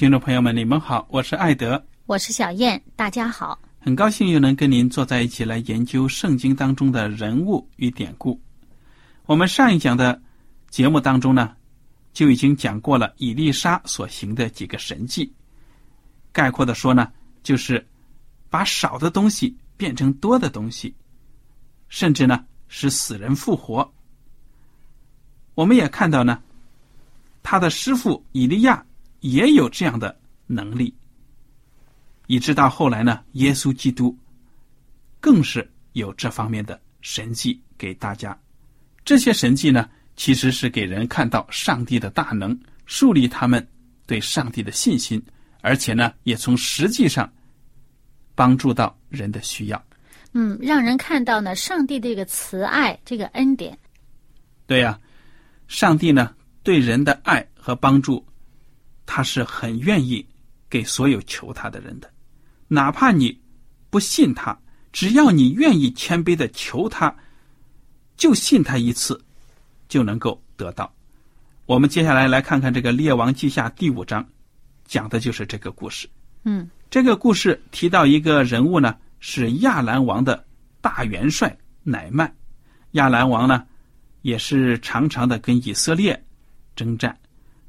听众朋友们，你们好，我是艾德，我是小燕，大家好，很高兴又能跟您坐在一起来研究圣经当中的人物与典故。我们上一讲的节目当中呢，就已经讲过了以丽莎所行的几个神迹。概括的说呢，就是把少的东西变成多的东西，甚至呢使死人复活。我们也看到呢，他的师傅以利亚。也有这样的能力，以致到后来呢，耶稣基督更是有这方面的神迹给大家。这些神迹呢，其实是给人看到上帝的大能，树立他们对上帝的信心，而且呢，也从实际上帮助到人的需要。嗯，让人看到呢，上帝这个慈爱，这个恩典。对呀，上帝呢，对人的爱和帮助。他是很愿意给所有求他的人的，哪怕你不信他，只要你愿意谦卑的求他，就信他一次，就能够得到。我们接下来来看看这个《列王记下》第五章，讲的就是这个故事。嗯，这个故事提到一个人物呢，是亚兰王的大元帅乃曼。亚兰王呢，也是常常的跟以色列征战。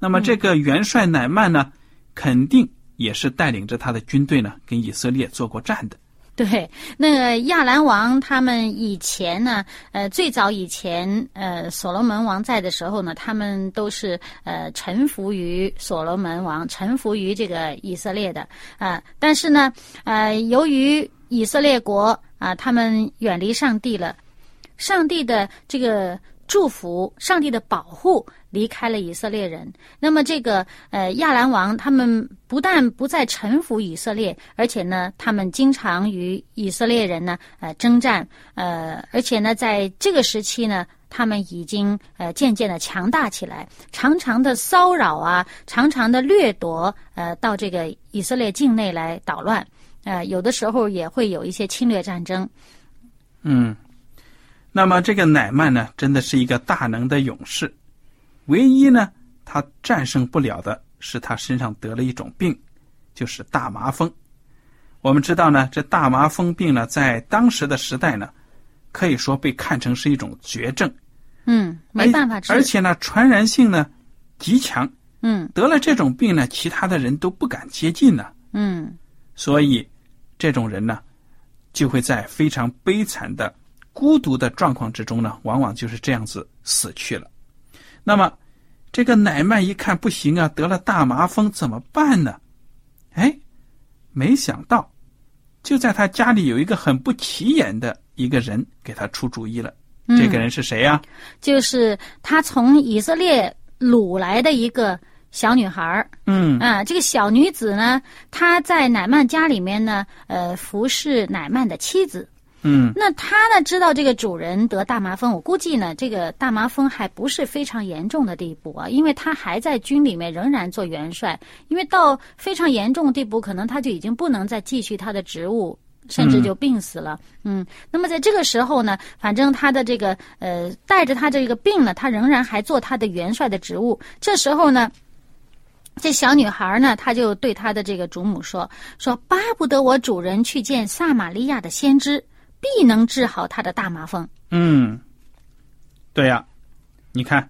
那么这个元帅乃曼呢，肯定也是带领着他的军队呢，跟以色列做过战的。对，那个亚兰王他们以前呢，呃，最早以前，呃，所罗门王在的时候呢，他们都是呃臣服于所罗门王，臣服于这个以色列的啊。但是呢，呃，由于以色列国啊，他们远离上帝了，上帝的这个。祝福上帝的保护离开了以色列人，那么这个呃亚兰王他们不但不再臣服以色列，而且呢，他们经常与以色列人呢呃征战，呃，而且呢，在这个时期呢，他们已经呃渐渐的强大起来，常常的骚扰啊，常常的掠夺，呃，到这个以色列境内来捣乱，呃，有的时候也会有一些侵略战争，嗯。那么这个乃曼呢，真的是一个大能的勇士。唯一呢，他战胜不了的是他身上得了一种病，就是大麻风。我们知道呢，这大麻风病呢，在当时的时代呢，可以说被看成是一种绝症。嗯，没办法治。而且呢，传染性呢极强。嗯，得了这种病呢，其他的人都不敢接近呢。嗯，所以这种人呢，就会在非常悲惨的。孤独的状况之中呢，往往就是这样子死去了。那么，这个乃曼一看不行啊，得了大麻风怎么办呢？哎，没想到，就在他家里有一个很不起眼的一个人给他出主意了。这个人是谁呀？就是他从以色列掳来的一个小女孩儿。嗯啊，这个小女子呢，她在乃曼家里面呢，呃，服侍乃曼的妻子。嗯那他呢知道这个主人得大麻风，我估计呢这个大麻风还不是非常严重的地步啊，因为他还在军里面仍然做元帅，因为到非常严重的地步，可能他就已经不能再继续他的职务。甚至就病死了，嗯那么在这个时候呢，反正他的这个呃，带着他这个病呢，他仍然还做他的元帅的职务。这时候呢，这小女孩呢，她就对她的这个主母说：“说巴不得我主人去见撒玛利亚的先知，必能治好他的大麻风。嗯，对呀、你看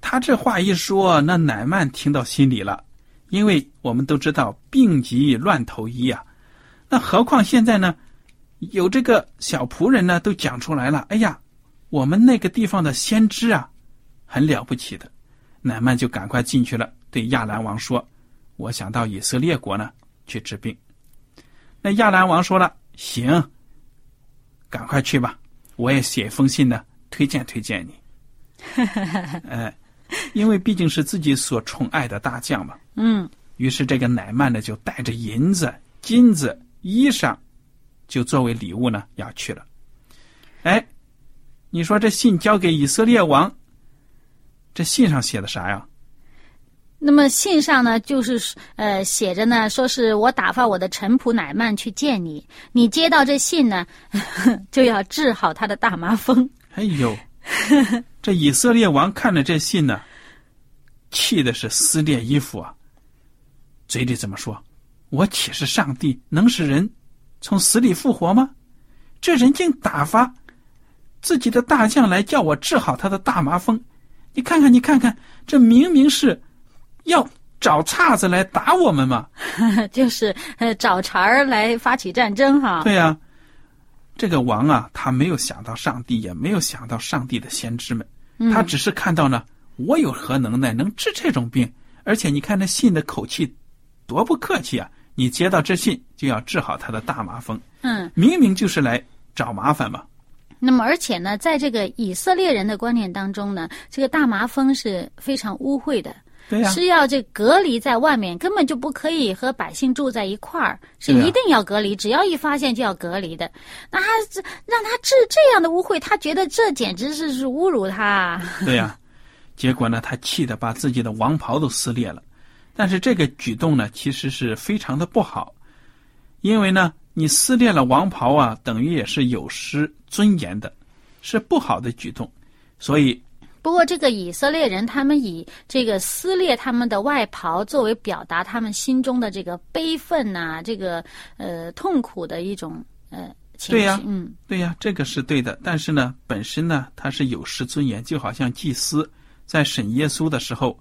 他这话一说，那乃曼听到心里了，因为我们都知道病急乱投医啊。那何况现在呢，有这个小仆人呢，都讲出来了。哎呀，我们那个地方的先知啊，很了不起的。乃曼就赶快进去了，对亚兰王说：“我想到以色列国呢去治病。”那亚兰王说了：“行，赶快去吧，我也写一封信呢，推荐推荐你。”哎，因为毕竟是自己所宠爱的大将嘛。嗯，于是这个乃曼呢，就带着银子、金子、衣裳，就作为礼物呢要去了。哎，你说这信交给以色列王，这信上写的啥呀？那么信上呢，就是呃写着呢，说是我打发我的臣仆乃曼去见你，你接到这信呢，就要治好他的大麻风。哎呦，这以色列王看着这信呢，气的是撕裂衣服啊，嘴里怎么说？我岂是上帝，能使人从死里复活吗？这人竟打发自己的大将来叫我治好他的大麻风，你看看，你看看，这明明是要找岔子来打我们嘛！就是呃找茬儿来发起战争哈。对呀、这个王啊，他没有想到上帝，也没有想到上帝的先知们，他只是看到呢，我有何能耐能治这种病？而且你看那信的口气多不客气啊！你接到这信就要治好他的大麻风，嗯，明明就是来找麻烦嘛。那么而且呢，在这个以色列人的观念当中呢，这个大麻风是非常污秽的。对呀、是要这隔离在外面，根本就不可以和百姓住在一块儿，是一定要隔离，只要一发现就要隔离的。那他这让他治这样的污秽，他觉得这简直是是侮辱他。对呀、结果呢，他气得把自己的王袍都撕裂了。但是这个举动呢，其实是非常的不好，因为呢，你撕裂了王袍啊，等于也是有失尊严的，是不好的举动。所以，不过，这个以色列人他们以这个撕裂他们的外袍作为表达他们心中的这个悲愤呐、这个呃痛苦的一种呃情绪。对呀嗯对呀，这个是对的。但是呢，本身呢，他是有失尊严，就好像祭司在审耶稣的时候，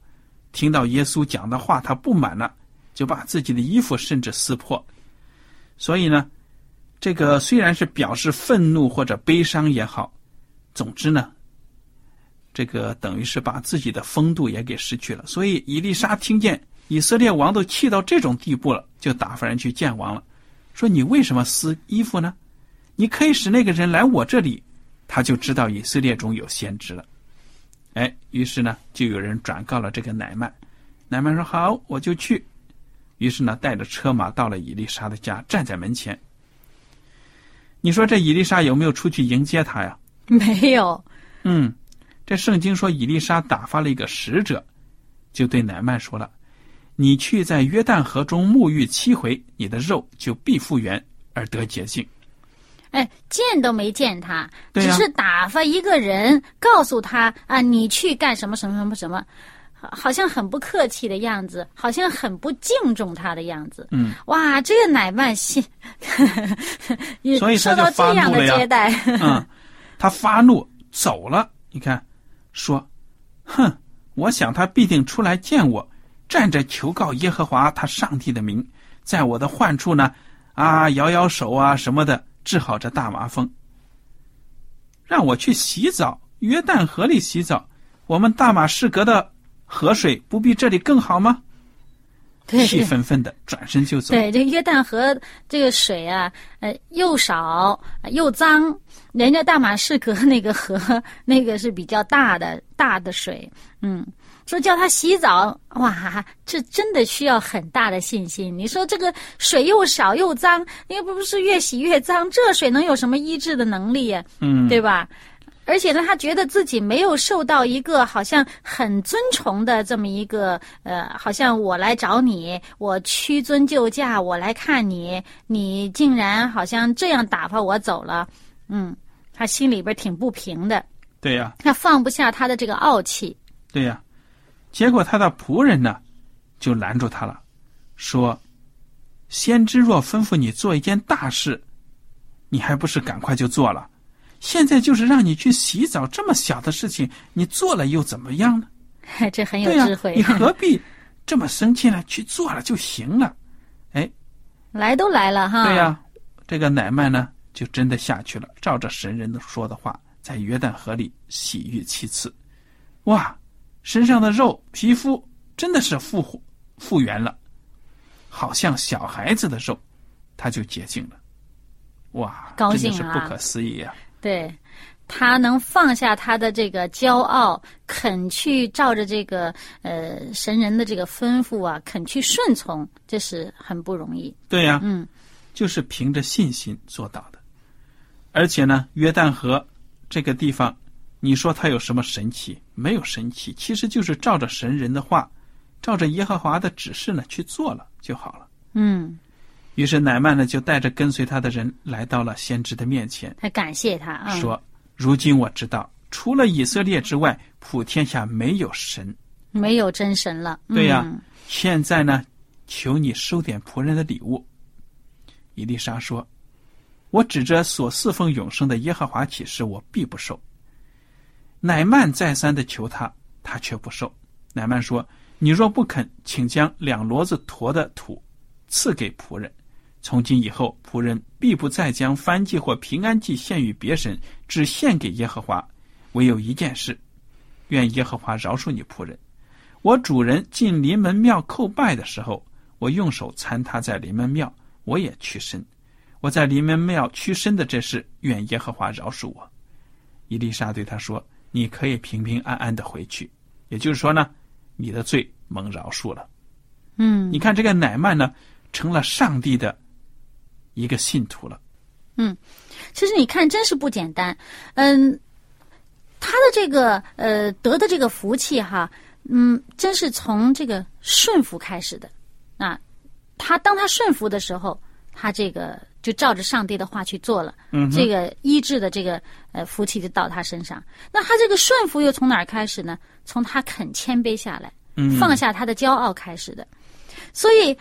听到耶稣讲的话，他不满了，就把自己的衣服甚至撕破。所以呢，这个虽然是表示愤怒或者悲伤也好，总之呢，这个等于是把自己的风度也给失去了。所以伊丽莎听见以色列王都气到这种地步了，就打发人去见王了，说：“你为什么撕衣服呢？你可以使那个人来我这里，他就知道以色列中有先知了。”哎，于是呢，就有人转告了这个乃曼。乃曼说：“好，我就去。”于是呢，带着车马到了伊丽莎的家，站在门前。你说这伊丽莎有没有出去迎接他呀？没有。嗯，这圣经说以丽莎打发了一个使者，就对乃曼说了：“你去在约旦河中沐浴七回，你的肉就必复原而得洁净。哎，见都没见他，只是打发一个人告诉他啊，你去干什么什么什么什么，好好像很不客气的样子，好像很不敬重他的样子。嗯，哇，这个乃曼心，也所以受到这样的接待，嗯，他发怒走了。你看，说，哼，我想他必定出来见我，站着求告耶和华他上帝的名，在我的患处呢，啊，摇摇手啊什么的，治好这大麻风。让我去洗澡，约旦河里洗澡，我们大马士革的河水不比这里更好吗？对气愤愤的转身就走。对，这约旦河这个水啊，呃，又少呃又脏。人家大马士革那个河，那个是比较大的大的水，嗯。说叫他洗澡，哇，这真的需要很大的信心。你说这个水又少又脏，又不是越洗越脏，这水能有什么医治的能力呀？嗯，对吧？而且呢，他觉得自己没有受到一个好像很尊崇的这么一个呃，好像我来找你，我屈尊就驾，我来看你，你竟然好像这样打发我走了，嗯，他心里边挺不平的，对呀、他放不下他的这个傲气，对呀、结果他的仆人呢，就拦住他了，说：“先知若吩咐你做一件大事，你还不是赶快就做了？现在就是让你去洗澡，这么小的事情，你做了又怎么样呢？这很有智慧。你何必这么生气呢？去做了就行了。哎来都来了哈，对呀、这个乃曼呢，就真的下去了，照着神人的说的话，在约旦河里洗浴七次。哇，身上的肉皮肤真的是复活复原了，好像小孩子的肉，他就洁净了。哇，高兴是不可思议啊！对，他能放下他的这个骄傲，肯去照着这个呃神人的这个吩咐啊，肯去顺从，这是很不容易。对呀、嗯，就是凭着信心做到的。而且呢，约旦河这个地方，你说它有什么神奇？没有神奇，其实就是照着神人的话，照着耶和华的指示呢去做了就好了。嗯，于是乃曼呢就带着跟随他的人来到了先知的面前，他感谢他啊，说：“如今我知道，除了以色列之外，普天下没有神。没有真神了。对呀嗯现在呢，求你收点仆人的礼物。”伊丽莎说：“我指着所侍奉永生的耶和华起誓，我必不受。”乃曼再三的求他，他却不受。乃曼说：“你若不肯，请将两骡子驮的土赐给仆人。从今以后，仆人必不再将燔祭或平安祭献与别神，只献给耶和华。唯有一件事，愿耶和华饶恕你仆人。我主人进临门庙叩拜的时候，我用手参他在临门庙，我也屈身。我在临门庙屈身的这事，愿耶和华饶恕我。”伊丽莎对他说：“你可以平平安安的回去。”也就是说呢，你的罪蒙饶恕了。嗯你看这个乃曼呢，成了上帝的一个信徒了。嗯其实你看，真是不简单。嗯，他的这个呃得的这个福气哈，嗯，真是从这个顺服开始的。啊，他当他顺服的时候，他这个就照着上帝的话去做了，嗯这个医治的这个呃福气就到他身上。那他这个顺服又从哪儿开始呢？从他肯谦卑下来，嗯放下他的骄傲开始的。所以，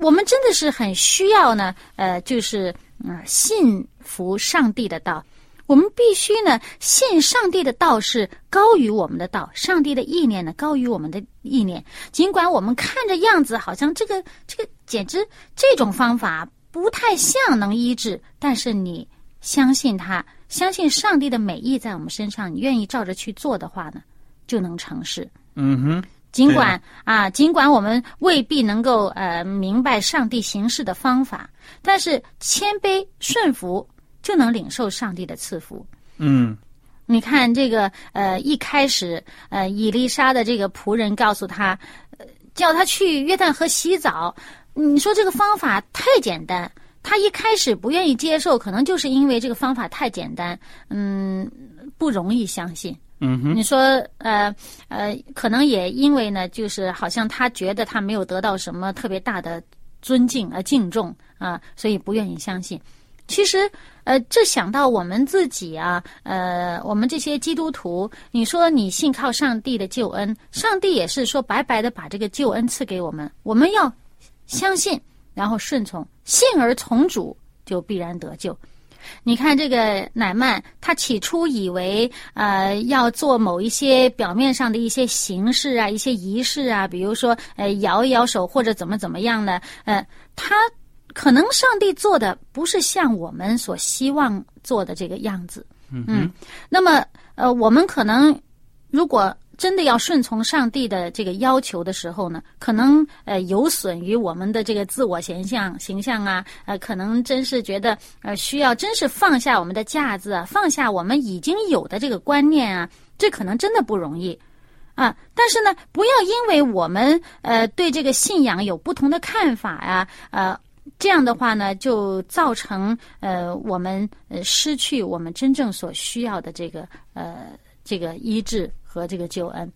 我们真的是很需要呢，呃，就是嗯、呃信服上帝的道。我们必须呢，信上帝的道是高于我们的道，上帝的意念呢高于我们的意念。尽管我们看着样子好像这个这个简直这种方法不太像能医治，但是你相信他，相信上帝的美意在我们身上，你愿意照着去做的话呢，就能成事。嗯哼，尽管啊，尽管我们未必能够呃明白上帝行事的方法，但是谦卑顺服就能领受上帝的赐福。嗯你看这个呃，一开始呃，以丽莎的这个仆人告诉他，呃，叫他去约旦河洗澡。你说这个方法太简单，他一开始不愿意接受，可能就是因为这个方法太简单，嗯，不容易相信。嗯哼，你说，呃呃，可能也因为呢，就是好像他觉得他没有得到什么特别大的尊敬啊、敬重啊，所以不愿意相信。其实，呃，这想到我们自己啊，呃，我们这些基督徒，你说你信靠上帝的救恩，上帝也是说白白的把这个救恩赐给我们，我们要相信，然后顺从，信而从主，就必然得救。你看这个乃曼，他起初以为呃要做某一些表面上的一些形式啊、一些仪式啊，比如说呃摇一摇手或者怎么怎么样的，呃，他可能上帝做的不是像我们所希望做的这个样子。嗯那么呃，我们可能如果真的要顺从上帝的这个要求的时候呢，可能呃有损于我们的这个自我形象形象啊，呃，可能真是觉得呃需要真是放下我们的架子啊，放下我们已经有的这个观念啊，这可能真的不容易。啊，但是呢，不要因为我们呃对这个信仰有不同的看法呀，呃，这样的话呢，就造成呃我们呃失去我们真正所需要的这个呃这个医治。和这个救恩。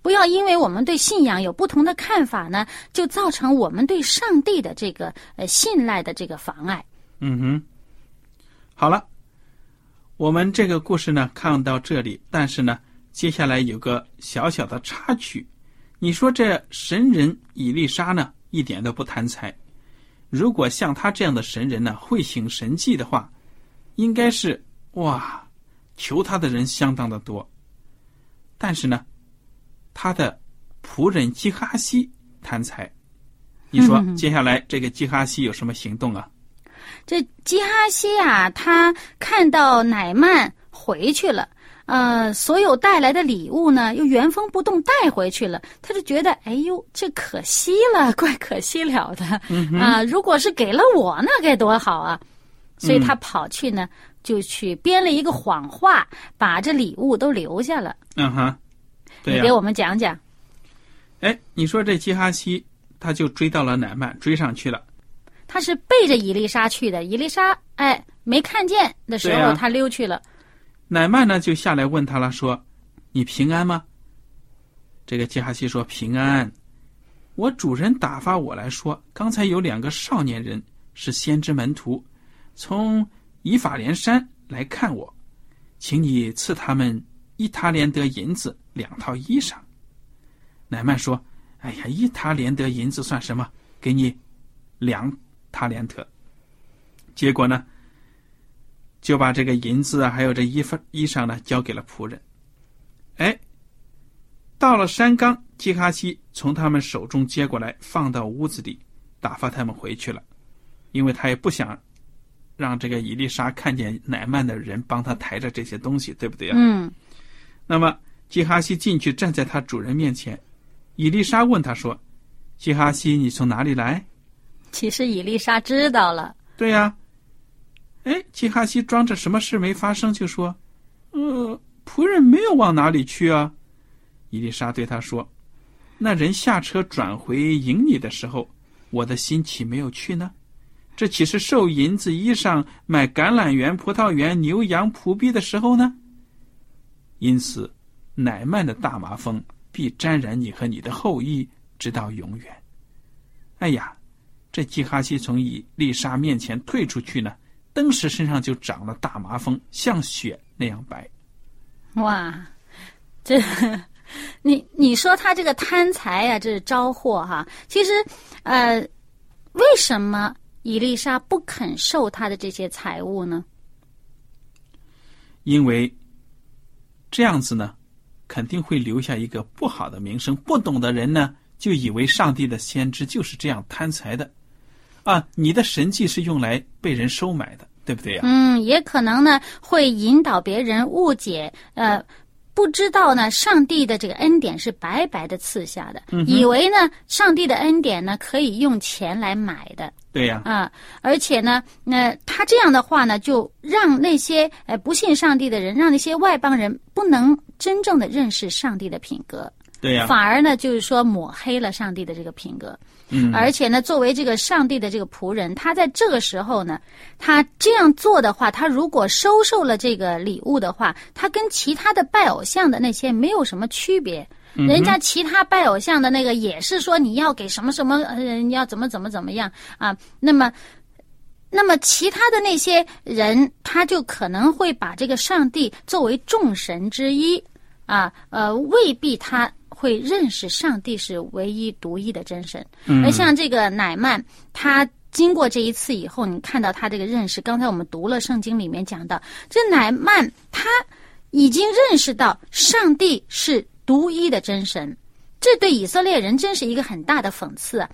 不要因为我们对信仰有不同的看法呢，就造成我们对上帝的这个呃信赖的这个妨碍。嗯哼，好了，我们这个故事呢看到这里，但是呢，接下来有个小小的插曲。你说这神人以丽莎呢，一点都不贪财。如果像他这样的神人呢，会行神迹的话，应该是哇，求他的人相当的多。但是呢，他的仆人基哈西贪财。你说接下来这个基哈西有什么行动啊？这基哈西啊，他看到乃曼回去了，呃，所有带来的礼物呢，又原封不动带回去了，他就觉得，哎呦，这可惜了，怪可惜了的啊！如果是给了我，那该多好啊！所以他跑去呢，就去编了一个谎话，把这礼物都留下了。嗯哼，对你给我们讲讲。哎，你说这基哈西，他就追到了乃曼，追上去了。他是背着伊丽莎去的，伊丽莎哎没看见的时候，他溜去了。乃曼呢就下来问他了，说：“你平安吗？”这个基哈西说：“平安。我主人打发我来说，刚才有两个少年人是先知门徒，从以法莲山来看我，请你赐他们一塔连德银子两套衣裳。”乃曼说：“哎呀，一塔连德银子算什么？给你两。”塔连特，结果呢，就把这个银子啊，还有这衣服衣裳呢，交给了仆人。哎，到了山冈，基哈西从他们手中接过来，放到屋子里，打发他们回去了，因为他也不想让这个伊丽莎看见乃曼的人帮他抬着这些东西，对不对啊？嗯。那么基哈西进去，站在他主人面前，伊丽莎问他说：“基哈西，你从哪里来？”其实伊丽莎知道了。对呀，哎，基哈西装着什么事没发生，就说：“呃，仆人没有往哪里去啊。”伊丽莎对他说：“那人下车转回迎你的时候，我的心岂没有去呢？这岂是受银子、衣裳、买橄榄园、葡萄园、牛羊、仆婢的时候呢？因此，乃曼的大麻风必沾染你和你的后裔，直到永远。哎呀！”这基哈西从以丽莎面前退出去呢，登时身上就长了大麻风，像雪那样白。哇，这 你你说他这个贪财呀，这是招祸哈。其实，呃，为什么伊丽莎不肯受他的这些财物呢？因为这样子呢，肯定会留下一个不好的名声。不懂的人呢，就以为上帝的先知就是这样贪财的。啊，你的神迹是用来被人收买的，对不对呀？嗯，也可能呢，会引导别人误解，呃，不知道呢，上帝的这个恩典是白白的赐下的，以为呢，上帝的恩典呢可以用钱来买的。对呀。啊，而且呢，那他这样的话呢，就让那些呃不信上帝的人，让那些外邦人不能真正的认识上帝的品格。对呀。反而呢，就是说抹黑了上帝的这个品格。嗯，而且呢，作为这个上帝的这个仆人，他在这个时候呢，他这样做的话，他如果收受了这个礼物的话，他跟其他的拜偶像的那些没有什么区别。人家其他拜偶像的那个也是说你要给什么什么，呃，你要怎么怎么怎么样啊？那么，那么其他的那些人，他就可能会把这个上帝作为众神之一啊，呃，未必他。会认识上帝是唯一独一的真神，而像这个乃曼，他经过这一次以后，你看到他这个认识。刚才我们读了圣经里面讲的，这乃曼他已经认识到上帝是独一的真神，这对以色列人真是一个很大的讽刺。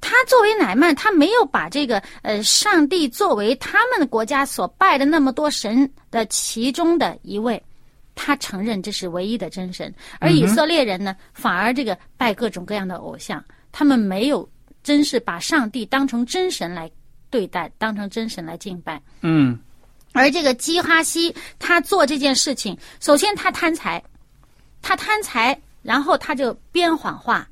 他作为乃曼，他没有把这个呃上帝作为他们国家所拜的那么多神的其中的一位。他承认这是唯一的真神，而以色列人呢，反而这个拜各种各样的偶像，他们没有真是把上帝当成真神来对待，当成真神来敬拜。嗯，而这个基哈西他做这件事情，首先他贪财，他贪财，然后他就编谎话。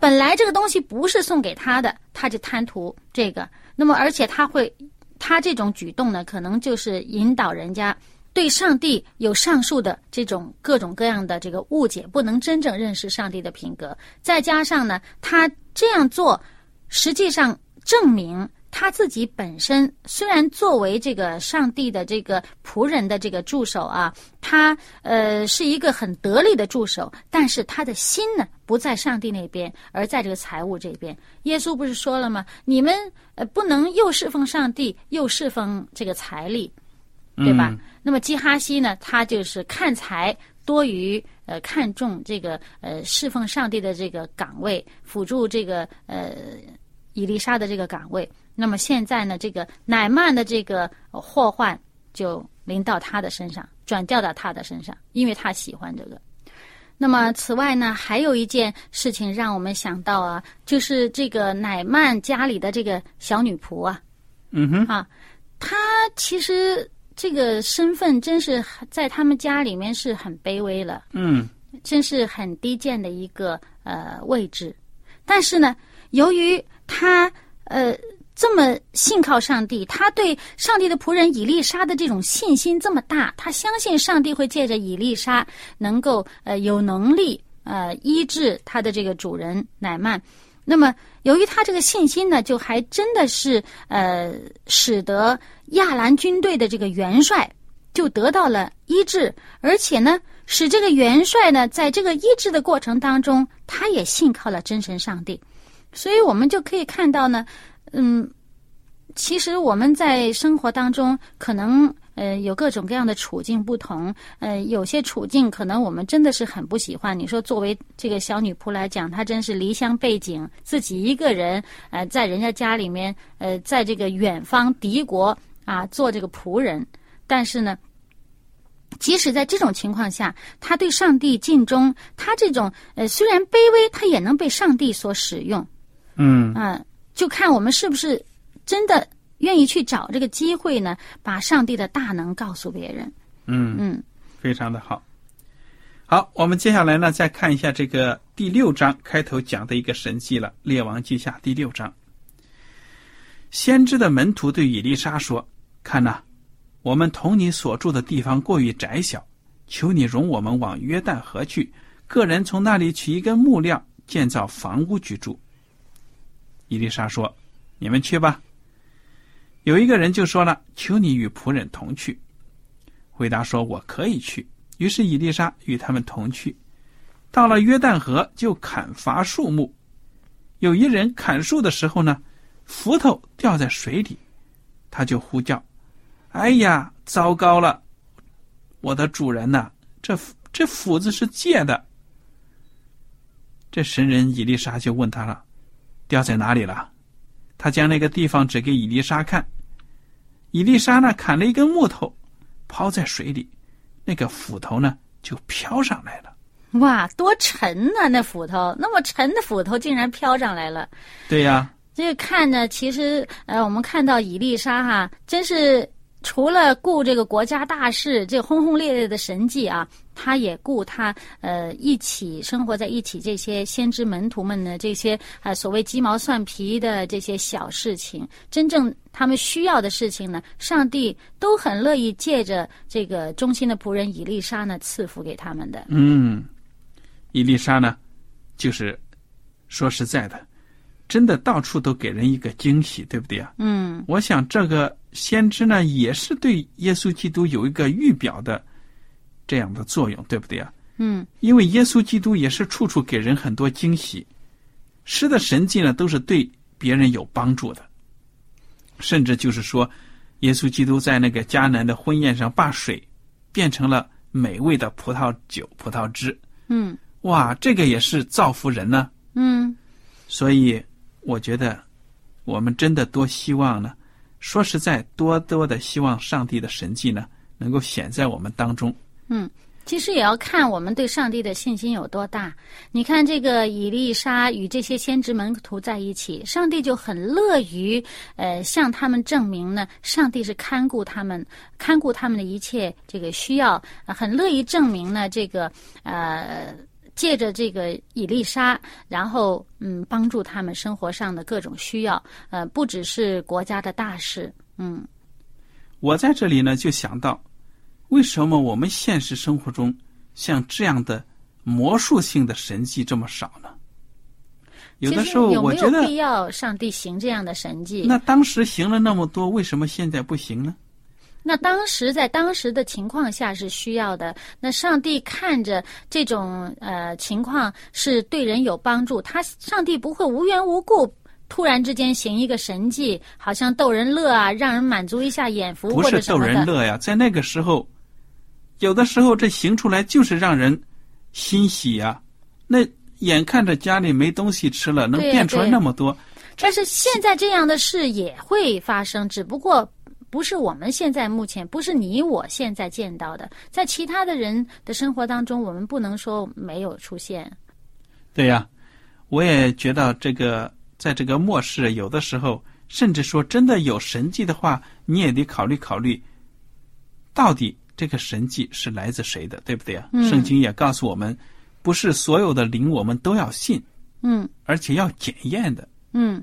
本来这个东西不是送给他的，他就贪图这个。那么，而且他会，他这种举动呢，可能就是引导人家对上帝有上述的这种各种各样的这个误解，不能真正认识上帝的品格。再加上呢，他这样做，实际上证明。他自己本身虽然作为这个上帝的这个仆人的这个助手啊，他呃是一个很得力的助手，但是他的心呢不在上帝那边，而在这个财务这边。耶稣不是说了吗？你们呃不能又侍奉上帝又侍奉这个财力，对吧？那么基哈西呢，他就是看财多于呃看重这个呃侍奉上帝的这个岗位，辅助这个呃伊丽莎的这个岗位。那么现在呢，这个乃曼的这个祸患就临到他的身上，转掉到他的身上，因为他喜欢这个。那么此外呢，还有一件事情让我们想到啊，就是这个乃曼家里的这个小女仆啊，嗯哼，啊，她其实这个身份真是在他们家里面是很卑微了，嗯，真是很低贱的一个呃位置。但是呢，由于她呃。这么信靠上帝，他对上帝的仆人以丽莎的这种信心这么大，他相信上帝会借着以丽莎能够呃有能力呃医治他的这个主人乃曼。那么由于他这个信心呢，就还真的是呃使得亚兰军队的这个元帅就得到了医治，而且呢使这个元帅呢在这个医治的过程当中，他也信靠了真神上帝。所以我们就可以看到呢。嗯，其实我们在生活当中，可能呃有各种各样的处境不同，呃有些处境可能我们真的是很不喜欢。你说作为这个小女仆来讲，她真是离乡背井，自己一个人呃在人家家里面，呃在这个远方敌国啊做这个仆人。但是呢，即使在这种情况下，她对上帝尽忠，她这种呃虽然卑微，她也能被上帝所使用。嗯嗯。就看我们是不是真的愿意去找这个机会呢？把上帝的大能告诉别人。嗯嗯，非常的好。好，我们接下来呢，再看一下这个第六章开头讲的一个神迹了，《列王记下》第六章。先知的门徒对以丽莎说：“看呐，我们同你所住的地方过于窄小，求你容我们往约旦河去，个人从那里取一根木料，建造房屋居住。”伊丽莎说：“你们去吧。”有一个人就说了：“求你与仆人同去。”回答说：“我可以去。”于是伊丽莎与他们同去。到了约旦河，就砍伐树木。有一人砍树的时候呢，斧头掉在水里，他就呼叫：“哎呀，糟糕了！我的主人呐，这这斧子是借的。”这神人伊丽莎就问他了。掉在哪里了？他将那个地方指给伊丽莎看。伊丽莎呢，砍了一根木头，抛在水里，那个斧头呢就飘上来了。哇，多沉呐！那斧头那么沉的斧头竟然飘上来了。对呀，这个看着其实呃，我们看到伊丽莎哈，真是。除了顾这个国家大事，这轰轰烈烈的神迹啊，他也顾他呃一起生活在一起这些先知门徒们的这些啊所谓鸡毛蒜皮的这些小事情，真正他们需要的事情呢，上帝都很乐意借着这个忠心的仆人以丽莎呢赐福给他们的。嗯，以丽莎呢，就是说实在的，真的到处都给人一个惊喜，对不对啊？嗯，我想这个。先知呢，也是对耶稣基督有一个预表的这样的作用，对不对啊？嗯，因为耶稣基督也是处处给人很多惊喜，施的神迹呢，都是对别人有帮助的。甚至就是说，耶稣基督在那个迦南的婚宴上，把水变成了美味的葡萄酒、葡萄汁。嗯，哇，这个也是造福人呢。嗯，所以我觉得我们真的多希望呢。说实在，多多的希望上帝的神迹呢，能够显在我们当中。嗯，其实也要看我们对上帝的信心有多大。你看，这个以利沙与这些先知门徒在一起，上帝就很乐于呃向他们证明呢，上帝是看顾他们，看顾他们的一切这个需要，很乐意证明呢这个呃。借着这个以丽莎，然后嗯，帮助他们生活上的各种需要，呃，不只是国家的大事，嗯。我在这里呢，就想到，为什么我们现实生活中像这样的魔术性的神迹这么少呢？有的时候我觉得必要上帝行这样的神迹。那当时行了那么多，为什么现在不行呢？那当时在当时的情况下是需要的。那上帝看着这种呃情况是对人有帮助，他上帝不会无缘无故突然之间行一个神迹，好像逗人乐啊，让人满足一下眼福不是逗人乐呀，在那个时候，有的时候这行出来就是让人欣喜呀。那眼看着家里没东西吃了，能变出来那么多。但是现在这样的事也会发生，只不过。不是我们现在目前，不是你我现在见到的，在其他的人的生活当中，我们不能说没有出现。对呀，我也觉得这个，在这个末世，有的时候，甚至说真的有神迹的话，你也得考虑考虑，到底这个神迹是来自谁的，对不对啊？圣经也告诉我们，不是所有的灵我们都要信，嗯，而且要检验的，嗯。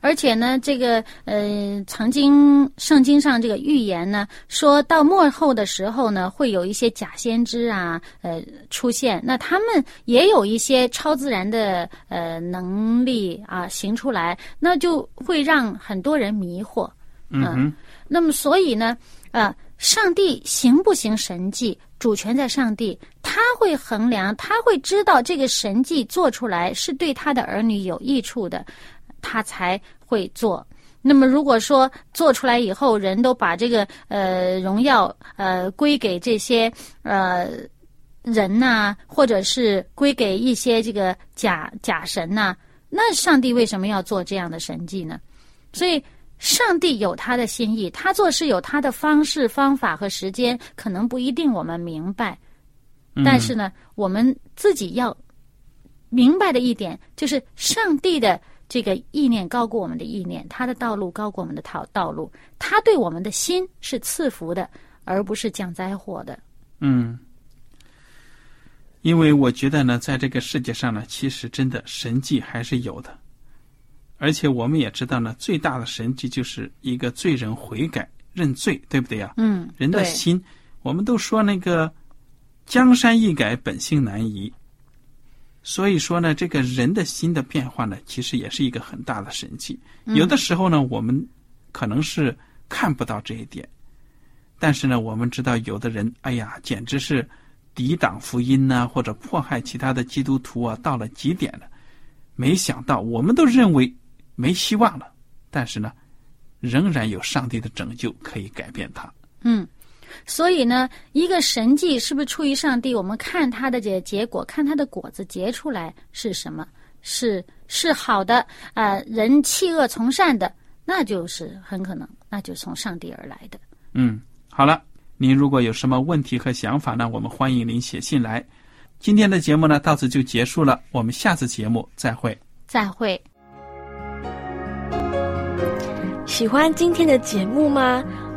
而且呢，这个呃，曾经圣经上这个预言呢，说到末后的时候呢，会有一些假先知啊，呃，出现。那他们也有一些超自然的呃能力啊，行出来，那就会让很多人迷惑。嗯，那么所以呢，呃，上帝行不行神迹，主权在上帝，他会衡量，他会知道这个神迹做出来是对他的儿女有益处的。他才会做。那么，如果说做出来以后，人都把这个呃荣耀呃归给这些呃人呐，或者是归给一些这个假假神呐，那上帝为什么要做这样的神迹呢？所以，上帝有他的心意，他做事有他的方式、方法和时间，可能不一定我们明白。但是呢，我们自己要明白的一点就是，上帝的。这个意念高过我们的意念，他的道路高过我们的道道路，他对我们的心是赐福的，而不是降灾祸的。嗯，因为我觉得呢，在这个世界上呢，其实真的神迹还是有的，而且我们也知道呢，最大的神迹就是一个罪人悔改认罪，对不对呀？嗯，人的心，我们都说那个江山易改，本性难移。所以说呢，这个人的心的变化呢，其实也是一个很大的神器。有的时候呢，我们可能是看不到这一点，但是呢，我们知道有的人，哎呀，简直是抵挡福音呐，或者迫害其他的基督徒啊，到了极点了。没想到，我们都认为没希望了，但是呢，仍然有上帝的拯救可以改变他。嗯。所以呢，一个神迹是不是出于上帝？我们看它的结结果，看它的果子结出来是什么？是是好的啊，人弃恶从善的，那就是很可能，那就从上帝而来的。嗯，好了，您如果有什么问题和想法呢，我们欢迎您写信来。今天的节目呢，到此就结束了，我们下次节目再会。再会。喜欢今天的节目吗？